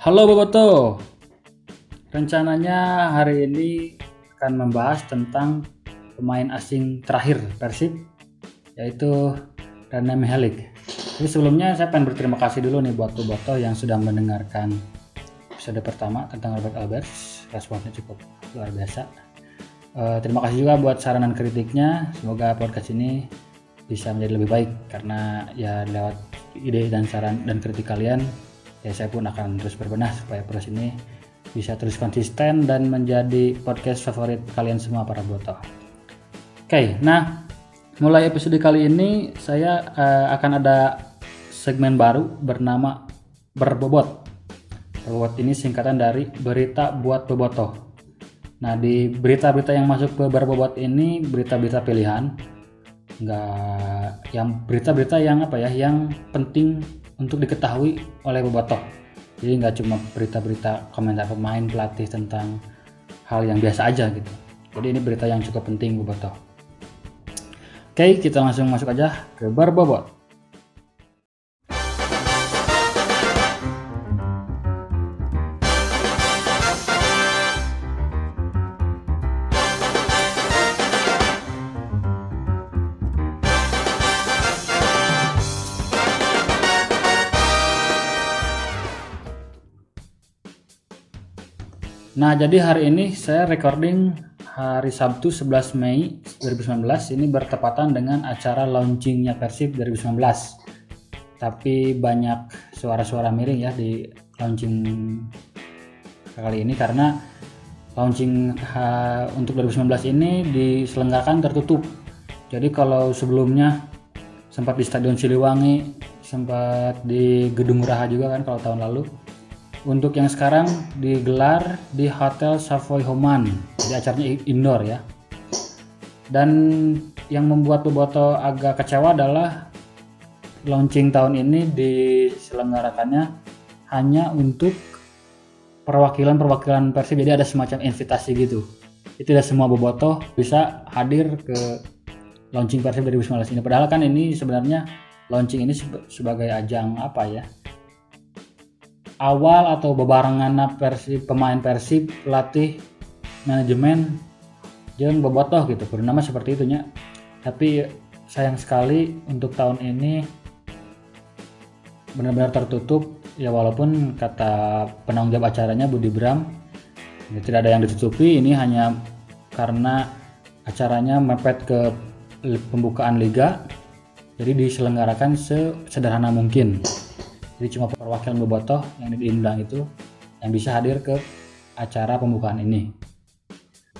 Halo Boboto. Rencananya hari ini akan membahas tentang pemain asing terakhir Persib yaitu Rene Mihalik. Jadi sebelumnya saya pengen berterima kasih dulu nih buat Boboto yang sudah mendengarkan episode pertama tentang Robert Alberts. Responnya cukup luar biasa. Uh, terima kasih juga buat saran dan kritiknya. Semoga podcast ini bisa menjadi lebih baik karena ya lewat ide dan saran dan kritik kalian ya saya pun akan terus berbenah supaya proses ini bisa terus konsisten dan menjadi podcast favorit kalian semua para boto. Oke, nah mulai episode kali ini saya uh, akan ada segmen baru bernama berbobot. Berbobot ini singkatan dari berita buat boboto. Nah di berita-berita yang masuk ke berbobot ini berita-berita pilihan nggak yang berita-berita yang apa ya yang penting untuk diketahui oleh bobotoh. Jadi nggak cuma berita-berita komentar pemain pelatih tentang hal yang biasa aja gitu. Jadi ini berita yang cukup penting bobotoh. Oke kita langsung masuk aja ke berbobot Nah, jadi hari ini saya recording hari Sabtu 11 Mei 2019 ini bertepatan dengan acara launchingnya Persib 2019. Tapi banyak suara-suara miring ya di launching kali ini karena launching ha, untuk 2019 ini diselenggarakan tertutup. Jadi kalau sebelumnya sempat di Stadion Siliwangi, sempat di Gedung Raha juga kan kalau tahun lalu untuk yang sekarang digelar di Hotel Savoy Homan, di acaranya indoor ya. Dan yang membuat Boboto agak kecewa adalah launching tahun ini diselenggarakannya hanya untuk perwakilan-perwakilan Persib jadi ada semacam invitasi gitu. Itu tidak semua Boboto bisa hadir ke launching Persib 2019 ini. Padahal kan ini sebenarnya launching ini sebagai ajang apa ya? Awal atau bebarengan Persib pemain Persib pelatih manajemen jangan bobotoh gitu. Bernama seperti itu nya tapi sayang sekali untuk tahun ini benar-benar tertutup. Ya walaupun kata penanggung jawab acaranya Budi Bram ya, tidak ada yang ditutupi. Ini hanya karena acaranya mepet ke pembukaan liga jadi diselenggarakan sesederhana mungkin jadi cuma perwakilan bobotoh yang diundang itu yang bisa hadir ke acara pembukaan ini.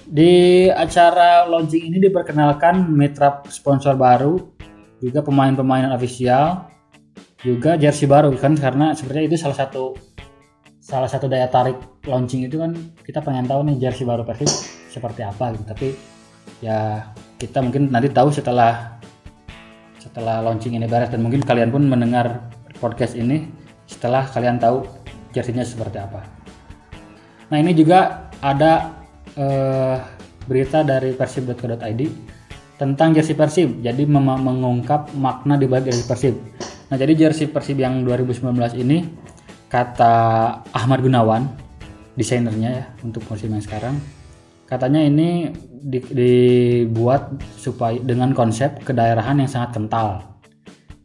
Di acara launching ini diperkenalkan mitra sponsor baru juga pemain-pemain ofisial juga jersey baru kan? Karena sepertinya itu salah satu salah satu daya tarik launching itu kan kita pengen tahu nih jersey baru Persib seperti apa gitu. Tapi ya kita mungkin nanti tahu setelah setelah launching ini beres dan mungkin kalian pun mendengar podcast ini setelah kalian tahu jersinya seperti apa. Nah ini juga ada uh, berita dari persib.co.id tentang jersey Persib. Jadi mengungkap makna di balik jersey Persib. Nah jadi jersey Persib yang 2019 ini kata Ahmad Gunawan desainernya ya untuk musim yang sekarang katanya ini di, dibuat supaya dengan konsep kedaerahan yang sangat kental.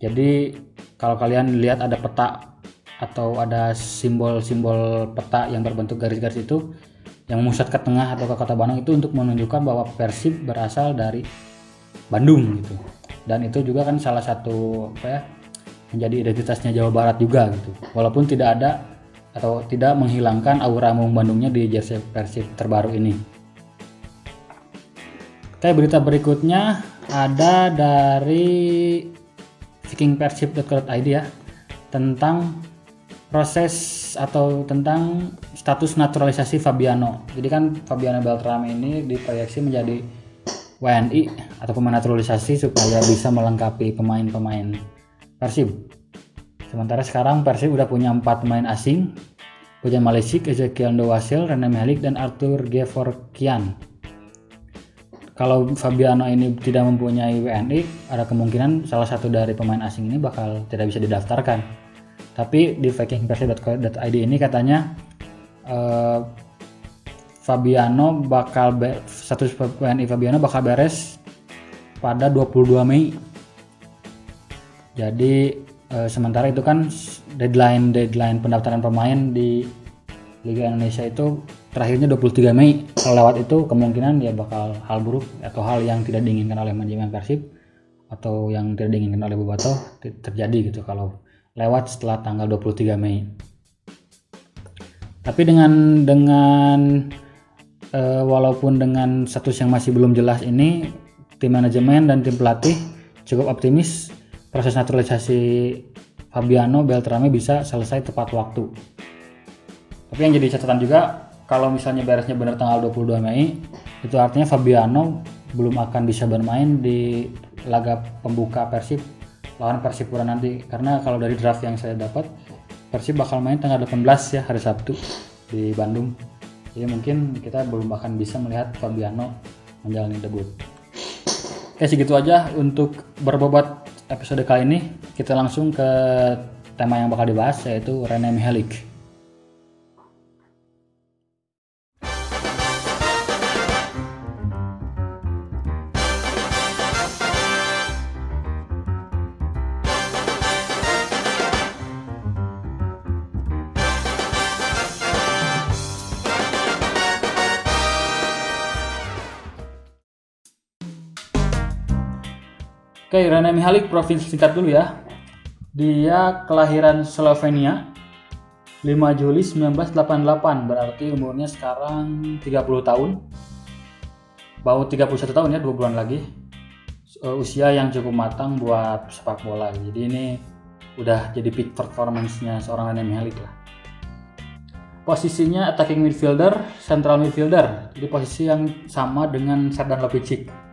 Jadi kalau kalian lihat ada peta atau ada simbol-simbol peta yang berbentuk garis-garis itu yang memusat ke tengah atau ke kota Bandung itu untuk menunjukkan bahwa Persib berasal dari Bandung gitu. Dan itu juga kan salah satu apa ya menjadi identitasnya Jawa Barat juga gitu. Walaupun tidak ada atau tidak menghilangkan aura Mung Bandungnya di jersey Persib terbaru ini. Oke, berita berikutnya ada dari vikingpersib.co.id ya tentang proses atau tentang status naturalisasi Fabiano. Jadi kan Fabiano Beltrame ini diproyeksi menjadi WNI atau pemain naturalisasi supaya bisa melengkapi pemain-pemain Persib. Sementara sekarang Persib udah punya empat pemain asing, Pujan Malesik, Ezekiel Ndowasil, René Melik, dan Arthur Gevorkian kalau Fabiano ini tidak mempunyai WNI, ada kemungkinan salah satu dari pemain asing ini bakal tidak bisa didaftarkan. Tapi di fakingpersib.co.id ini katanya uh, Fabiano bakal status WNI Fabiano bakal beres pada 22 Mei. Jadi uh, sementara itu kan deadline deadline pendaftaran pemain di Liga Indonesia itu terakhirnya 23 Mei. Lewat itu kemungkinan ya bakal hal buruk atau hal yang tidak diinginkan oleh manajemen Persib atau yang tidak diinginkan oleh Bobato terjadi gitu kalau lewat setelah tanggal 23 Mei. Tapi dengan dengan uh, walaupun dengan status yang masih belum jelas ini tim manajemen dan tim pelatih cukup optimis proses naturalisasi Fabiano Beltrame bisa selesai tepat waktu. Tapi yang jadi catatan juga kalau misalnya beresnya benar tanggal 22 Mei itu artinya Fabiano belum akan bisa bermain di laga pembuka Persib lawan Persipura nanti. Karena kalau dari draft yang saya dapat Persib bakal main tanggal 18 ya hari Sabtu di Bandung. Jadi mungkin kita belum akan bisa melihat Fabiano menjalani debut. Oke segitu aja untuk berbobot episode kali ini. Kita langsung ke tema yang bakal dibahas yaitu Rene Mihalik Oke, Rene Mihalik provinsi singkat dulu ya. Dia kelahiran Slovenia 5 Juli 1988, berarti umurnya sekarang 30 tahun. Baru 31 tahun ya, 2 bulan lagi. Uh, usia yang cukup matang buat sepak bola. Jadi ini udah jadi peak performance-nya seorang Rene Mihalik lah. Posisinya attacking midfielder, central midfielder. Jadi posisi yang sama dengan Serdan Lopicic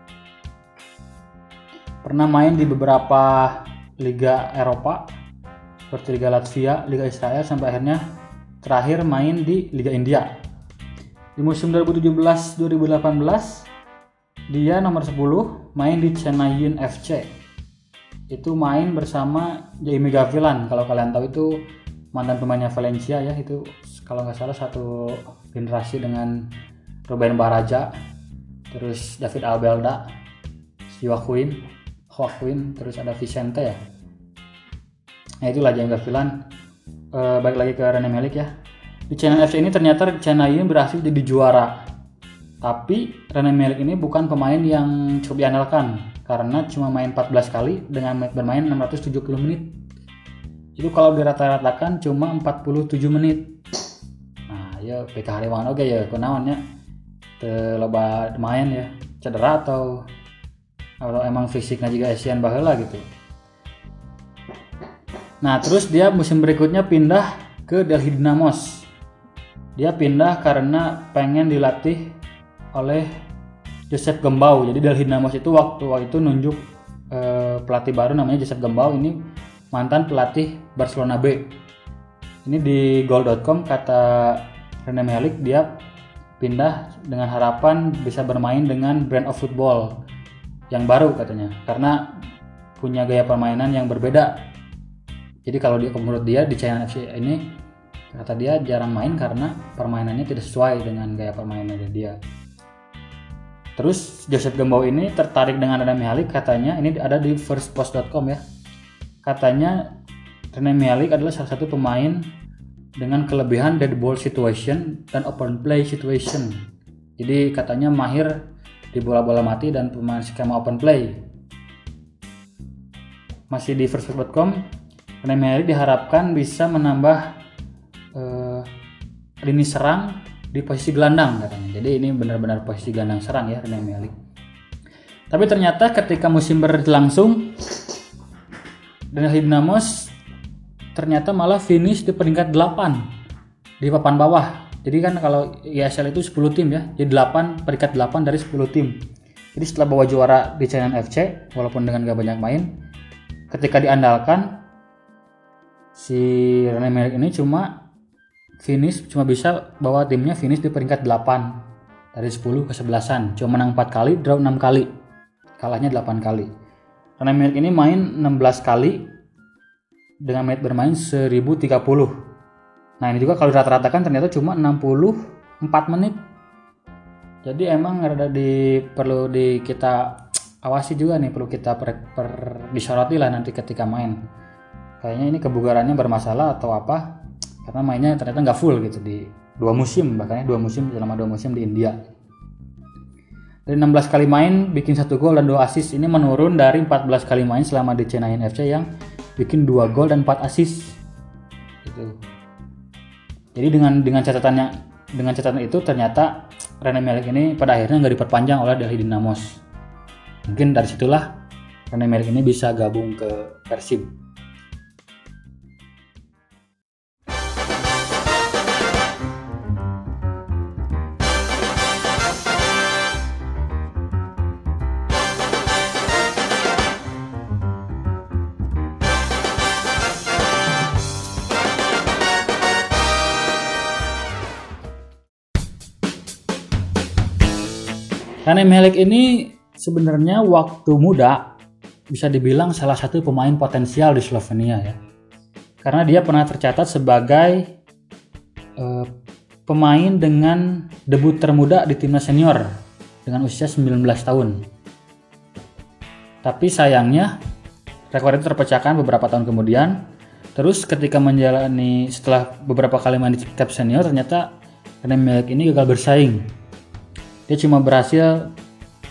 pernah main di beberapa liga Eropa seperti Liga Latvia, Liga Israel sampai akhirnya terakhir main di Liga India. Di musim 2017-2018 dia nomor 10 main di Chennai FC. Itu main bersama Jamie Gavilan kalau kalian tahu itu mantan pemainnya Valencia ya itu kalau nggak salah satu generasi dengan Ruben Baraja terus David Albelda Joaquin Joaquin terus ada Vicente ya. Nah itulah James Gavilan e, balik lagi ke Rene Melik ya. Di channel FC ini ternyata channel ini berhasil jadi juara. Tapi Rene Melik ini bukan pemain yang cukup diandalkan karena cuma main 14 kali dengan bermain 670 menit. Itu kalau dirata-ratakan cuma 47 menit. Nah ya PK Hariwangan oke ya kenawannya terloba main ya. Cedera atau kalau emang fisiknya juga Asian bahula gitu. Nah terus dia musim berikutnya pindah ke Delhi Dynamos. Dia pindah karena pengen dilatih oleh Joseph Gembau. Jadi Delhi Dynamos itu waktu waktu itu nunjuk eh, pelatih baru namanya Joseph Gembau. Ini mantan pelatih Barcelona B. Ini di goal.com kata Rene Melik dia pindah dengan harapan bisa bermain dengan brand of football yang baru katanya. Karena punya gaya permainan yang berbeda. Jadi kalau dia menurut dia di China FC ini kata dia jarang main karena permainannya tidak sesuai dengan gaya permainan dia. Terus Joseph Gembau ini tertarik dengan Rene Mihalik katanya ini ada di firstpost.com ya. Katanya Rene Mihalik adalah salah satu pemain dengan kelebihan dead ball situation dan open play situation. Jadi katanya mahir di bola-bola mati dan pemain skema open play. Masih di firstfoot.com, Premier diharapkan bisa menambah uh, lini serang di posisi gelandang katanya. Jadi ini benar-benar posisi gelandang serang ya Premier League. Tapi ternyata ketika musim berlangsung dan Dinamos ternyata malah finish di peringkat 8 di papan bawah jadi kan kalau ISL itu 10 tim ya, jadi 8 peringkat 8 dari 10 tim. Jadi setelah bawa juara di China FC, walaupun dengan gak banyak main, ketika diandalkan si Rene Merrick ini cuma finish cuma bisa bawa timnya finish di peringkat 8 dari 10 ke 11an. Cuma menang 4 kali, draw 6 kali. Kalahnya 8 kali. Rene Merrick ini main 16 kali dengan menit bermain 1030 nah ini juga kalau rata-ratakan ternyata cuma 64 menit. Jadi emang ada di perlu di kita awasi juga nih perlu kita per, per disoroti lah nanti ketika main. Kayaknya ini kebugarannya bermasalah atau apa? Karena mainnya ternyata nggak full gitu di dua musim bahkan dua musim selama dua musim di India. Dari 16 kali main bikin satu gol dan dua assist ini menurun dari 14 kali main selama di Chennai FC yang bikin dua gol dan 4 assist. Gitu jadi dengan dengan catatannya dengan catatan itu ternyata Rene Melik ini pada akhirnya nggak diperpanjang oleh Delhi Dynamos. Mungkin dari situlah Rene Melik ini bisa gabung ke Persib Rane Melik ini sebenarnya waktu muda bisa dibilang salah satu pemain potensial di Slovenia ya. Karena dia pernah tercatat sebagai uh, pemain dengan debut termuda di timnas senior dengan usia 19 tahun. Tapi sayangnya rekor itu terpecahkan beberapa tahun kemudian. Terus ketika menjalani setelah beberapa kali main di cap senior ternyata Rene Melik ini gagal bersaing dia cuma berhasil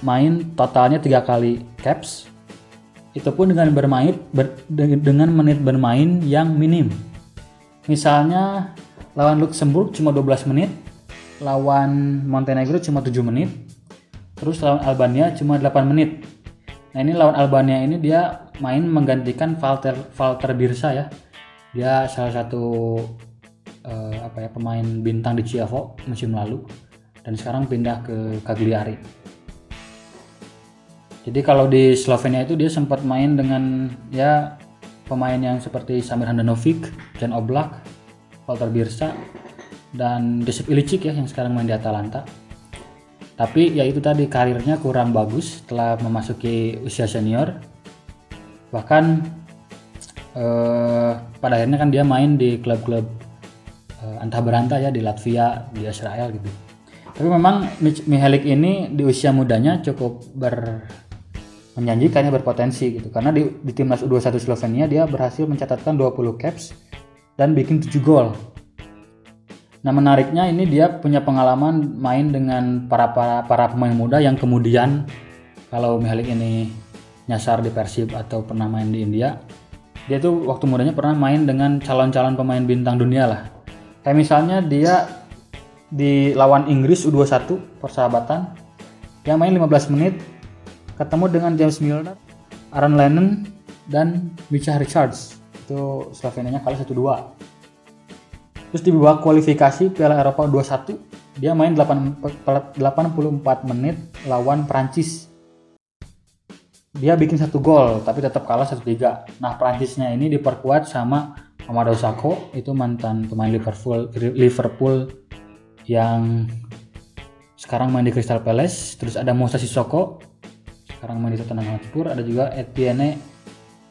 main totalnya tiga kali caps. Itu pun dengan bermain ber, dengan menit bermain yang minim. Misalnya lawan Luxembourg cuma 12 menit lawan Montenegro cuma 7 menit terus lawan Albania cuma 8 menit. Nah ini lawan Albania ini dia main menggantikan Walter Walter Birsa ya. Dia salah satu uh, apa ya pemain bintang di Chievo musim lalu dan sekarang pindah ke Cagliari. Jadi kalau di Slovenia itu dia sempat main dengan ya pemain yang seperti Samir Handanovic, Jan Oblak, Walter Birsa, dan Josep Ilicic ya yang sekarang main di Atalanta. Tapi ya itu tadi karirnya kurang bagus setelah memasuki usia senior. Bahkan eh, pada akhirnya kan dia main di klub-klub eh, antah berantah ya di Latvia, di Israel gitu. Tapi memang Mihalik ini di usia mudanya cukup ber menjanjikan ya berpotensi gitu karena di, di timnas U21 Slovenia dia berhasil mencatatkan 20 caps dan bikin 7 gol. Nah menariknya ini dia punya pengalaman main dengan para para, para pemain muda yang kemudian kalau Mihalik ini nyasar di Persib atau pernah main di India dia tuh waktu mudanya pernah main dengan calon-calon pemain bintang dunia lah kayak misalnya dia di lawan Inggris U21 persahabatan. Yang main 15 menit ketemu dengan James Milner, Aaron Lennon dan Micha Richards. Itu Slovenia kalah 1-2 terus di babak kualifikasi Piala Eropa 21 dia main 8, 84 menit lawan Prancis dia bikin satu gol tapi tetap kalah 1-3 nah Prancisnya ini diperkuat sama Amadou Sakho itu mantan pemain Liverpool Liverpool yang sekarang main di Crystal Palace terus ada Musa Sissoko. Sekarang main di Tottenham Hotspur ada juga Etienne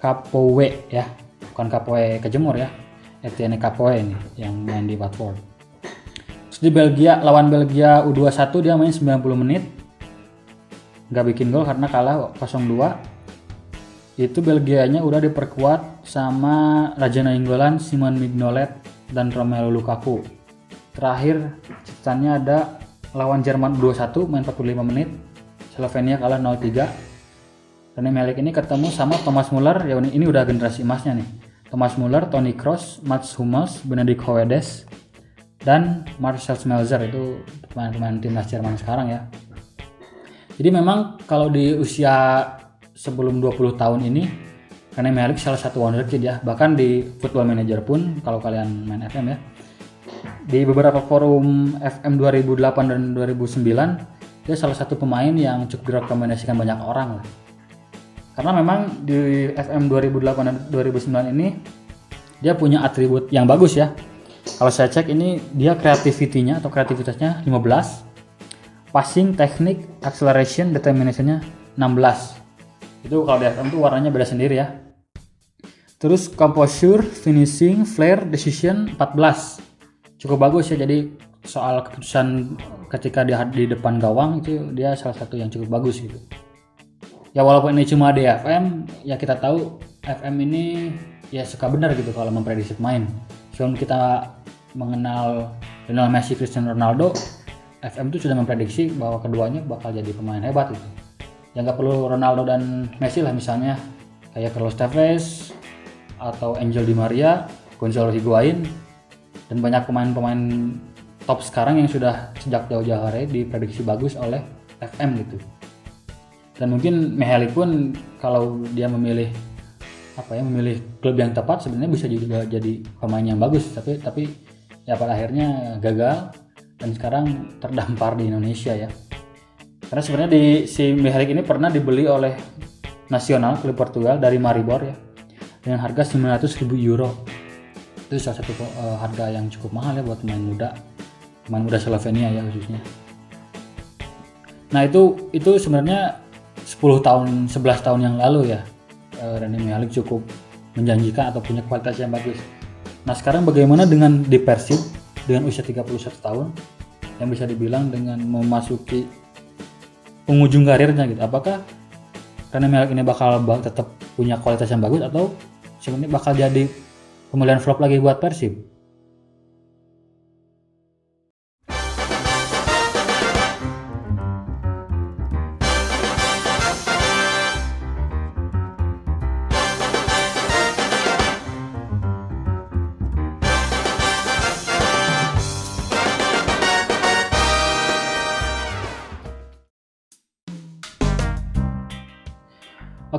Capoue ya. Bukan Capoue kejemur ya. Etienne Capoue ini yang main di Watford. Terus di Belgia lawan Belgia U21 dia main 90 menit. Nggak bikin gol karena kalah 0-2 itu Belgianya udah diperkuat sama Raja Nainggolan, Simon Mignolet dan Romelu Lukaku Terakhir catatannya ada lawan Jerman 2-1 main 45 menit. Slovenia kalah 0-3. René Melik ini ketemu sama Thomas Muller, ya ini udah generasi emasnya nih. Thomas Muller, Toni Kroos, Mats Hummels, Benedikt Hoedes, dan Marcel Schmelzer itu pemain-pemain timnas Jerman sekarang ya. Jadi memang kalau di usia sebelum 20 tahun ini René Melik salah satu wonderkid ya. Bahkan di Football Manager pun kalau kalian main FM ya, di beberapa forum FM 2008 dan 2009 dia salah satu pemain yang cukup direkomendasikan banyak orang lah. Karena memang di FM 2008 dan 2009 ini dia punya atribut yang bagus ya. Kalau saya cek ini dia kreativitinya atau kreativitasnya 15. Passing, teknik, acceleration, determinationnya 16. Itu kalau di FM tuh warnanya beda sendiri ya. terus composure finishing flare decision 14 cukup bagus ya. Jadi soal keputusan ketika dia di depan gawang itu dia salah satu yang cukup bagus gitu. Ya walaupun ini cuma di FM ya kita tahu FM ini ya suka benar gitu kalau memprediksi pemain. Sebelum kita mengenal Lionel Messi Cristiano Ronaldo FM itu sudah memprediksi bahwa keduanya bakal jadi pemain hebat gitu. Ya nggak perlu Ronaldo dan Messi lah misalnya. Kayak Carlos Tevez atau Angel Di Maria Gonzalo Higuain dan banyak pemain-pemain top sekarang yang sudah sejak jauh-jauh hari diprediksi bagus oleh FM gitu. Dan mungkin Mihalik pun kalau dia memilih apa ya memilih klub yang tepat sebenarnya bisa juga jadi pemain yang bagus. Tapi tapi ya pada akhirnya gagal dan sekarang terdampar di Indonesia ya. Karena sebenarnya di si Mihalik ini pernah dibeli oleh nasional klub Portugal dari Maribor ya dengan harga 900 ribu euro itu salah satu uh, harga yang cukup mahal ya buat pemain muda pemain muda Slovenia ya khususnya nah itu itu sebenarnya 10 tahun 11 tahun yang lalu ya uh, Rani Mihalik cukup menjanjikan atau punya kualitas yang bagus. Nah sekarang bagaimana dengan di Persib dengan usia 31 tahun yang bisa dibilang dengan memasuki penghujung karirnya gitu. Apakah Rani Mihalik ini bakal tetap punya kualitas yang bagus atau sebenarnya bakal jadi pemilihan flop lagi buat Persib?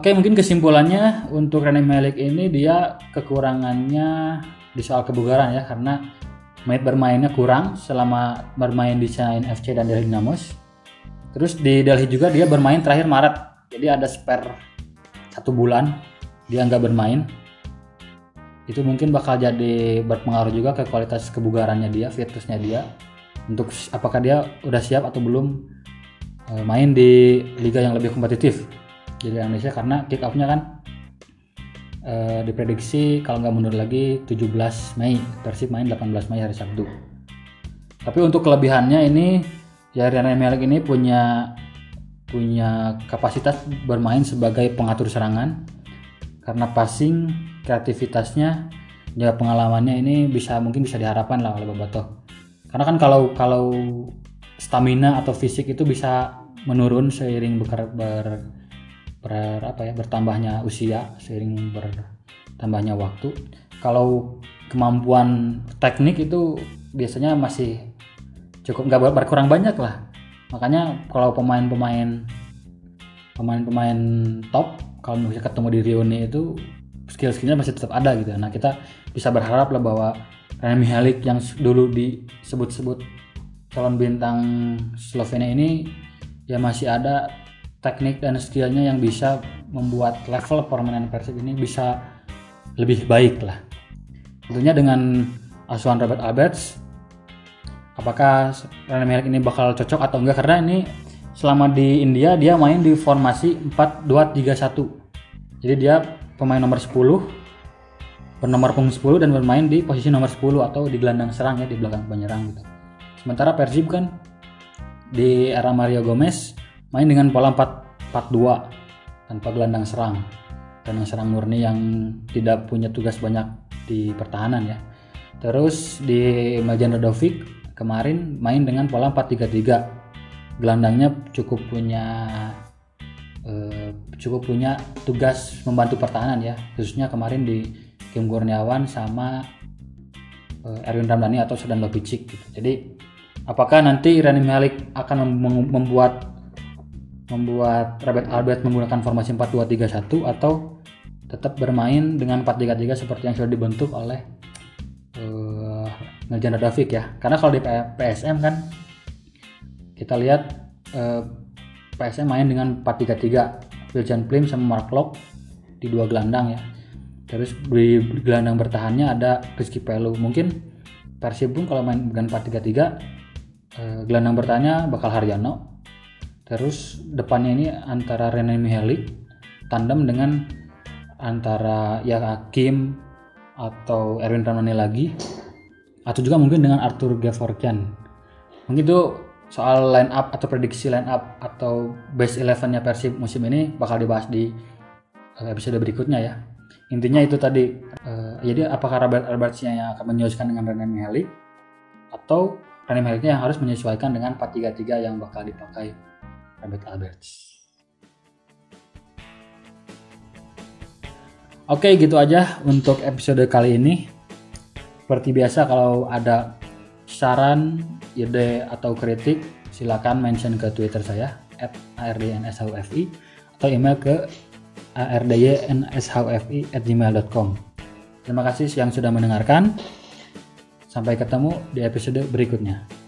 Oke, mungkin kesimpulannya untuk Rene Malik ini dia kekurangannya di soal kebugaran ya karena menit bermainnya kurang selama bermain di China FC dan Delhi Dynamos. Terus di Delhi juga dia bermain terakhir Maret, jadi ada spare satu bulan dia nggak bermain. Itu mungkin bakal jadi berpengaruh juga ke kualitas kebugarannya dia, fitnessnya dia. Untuk apakah dia udah siap atau belum eh, main di liga yang lebih kompetitif di Indonesia karena kick off-nya kan e, diprediksi kalau nggak mundur lagi 17 Mei. Persib main 18 Mei hari Sabtu. Tapi untuk kelebihannya ini ya Rian Malik ini punya punya kapasitas bermain sebagai pengatur serangan. Karena passing kreativitasnya ya pengalamannya ini bisa mungkin bisa diharapkan lah oleh Bobotoh karena kan kalau kalau stamina atau fisik itu bisa menurun seiring ber, ber ber, apa ya bertambahnya usia seiring bertambahnya waktu. Kalau kemampuan teknik itu biasanya masih cukup nggak berkurang banyak lah. Makanya kalau pemain-pemain pemain-pemain top kalau misalnya ketemu di Rioni itu skill-skillnya masih tetap ada gitu. Nah kita bisa berharap lah bahwa Rani Mihalik yang dulu disebut-sebut calon bintang Slovenia ini ya masih ada teknik dan skillnya yang bisa membuat level permainan Persib ini bisa lebih baik lah. Tentunya dengan asuhan Robert Alberts, apakah Rene Merrick ini bakal cocok atau enggak karena ini selama di India dia main di formasi 4-2-3-1. Jadi dia pemain nomor 10 bernomor punggung 10 dan bermain di posisi nomor 10 atau di gelandang serang ya di belakang penyerang gitu. Sementara Persib kan di era Mario Gomez main dengan pola 4-4-2 tanpa gelandang serang. Gelandang serang murni yang tidak punya tugas banyak di pertahanan ya. Terus di Majan Radovic kemarin main dengan pola 4-3-3 gelandangnya cukup punya eh, cukup punya tugas membantu pertahanan ya. Khususnya kemarin di Kim Kurniawan sama eh, Erwin Ramdhani atau Sedan Lopicic gitu. jadi apakah nanti Rani Malik akan membuat membuat Robert Albert menggunakan formasi 4-2-3-1 atau tetap bermain dengan 4-3-3 seperti yang sudah dibentuk oleh uh, Nurjan Radavik ya. Karena kalau di PSM kan kita lihat uh, eh, PSM main dengan 4-3-3 Wiljan Plim sama Mark Locke di dua gelandang ya. Terus di gelandang bertahannya ada Rizky Pelu. Mungkin Persib pun kalau main dengan 4-3-3 uh, gelandang bertahannya bakal Haryono Terus depannya ini antara René Mihelik tandem dengan antara ya Kim atau Erwin Ramani lagi atau juga mungkin dengan Arthur Gevorkian mungkin itu soal line up atau prediksi line up atau base elevennya Persib musim ini bakal dibahas di eh, episode berikutnya ya. Intinya itu tadi uh, jadi apakah Robert Albertsnya yang akan menyesuaikan dengan Renan Mihelik atau Renan Miheliknya yang harus menyesuaikan dengan 4-3-3 yang bakal dipakai Robert Alberts Oke gitu aja untuk episode kali ini. Seperti biasa kalau ada saran, ide atau kritik silakan mention ke Twitter saya @ardnshfi atau email ke ardynshfi@gmail.com. Terima kasih yang sudah mendengarkan. Sampai ketemu di episode berikutnya.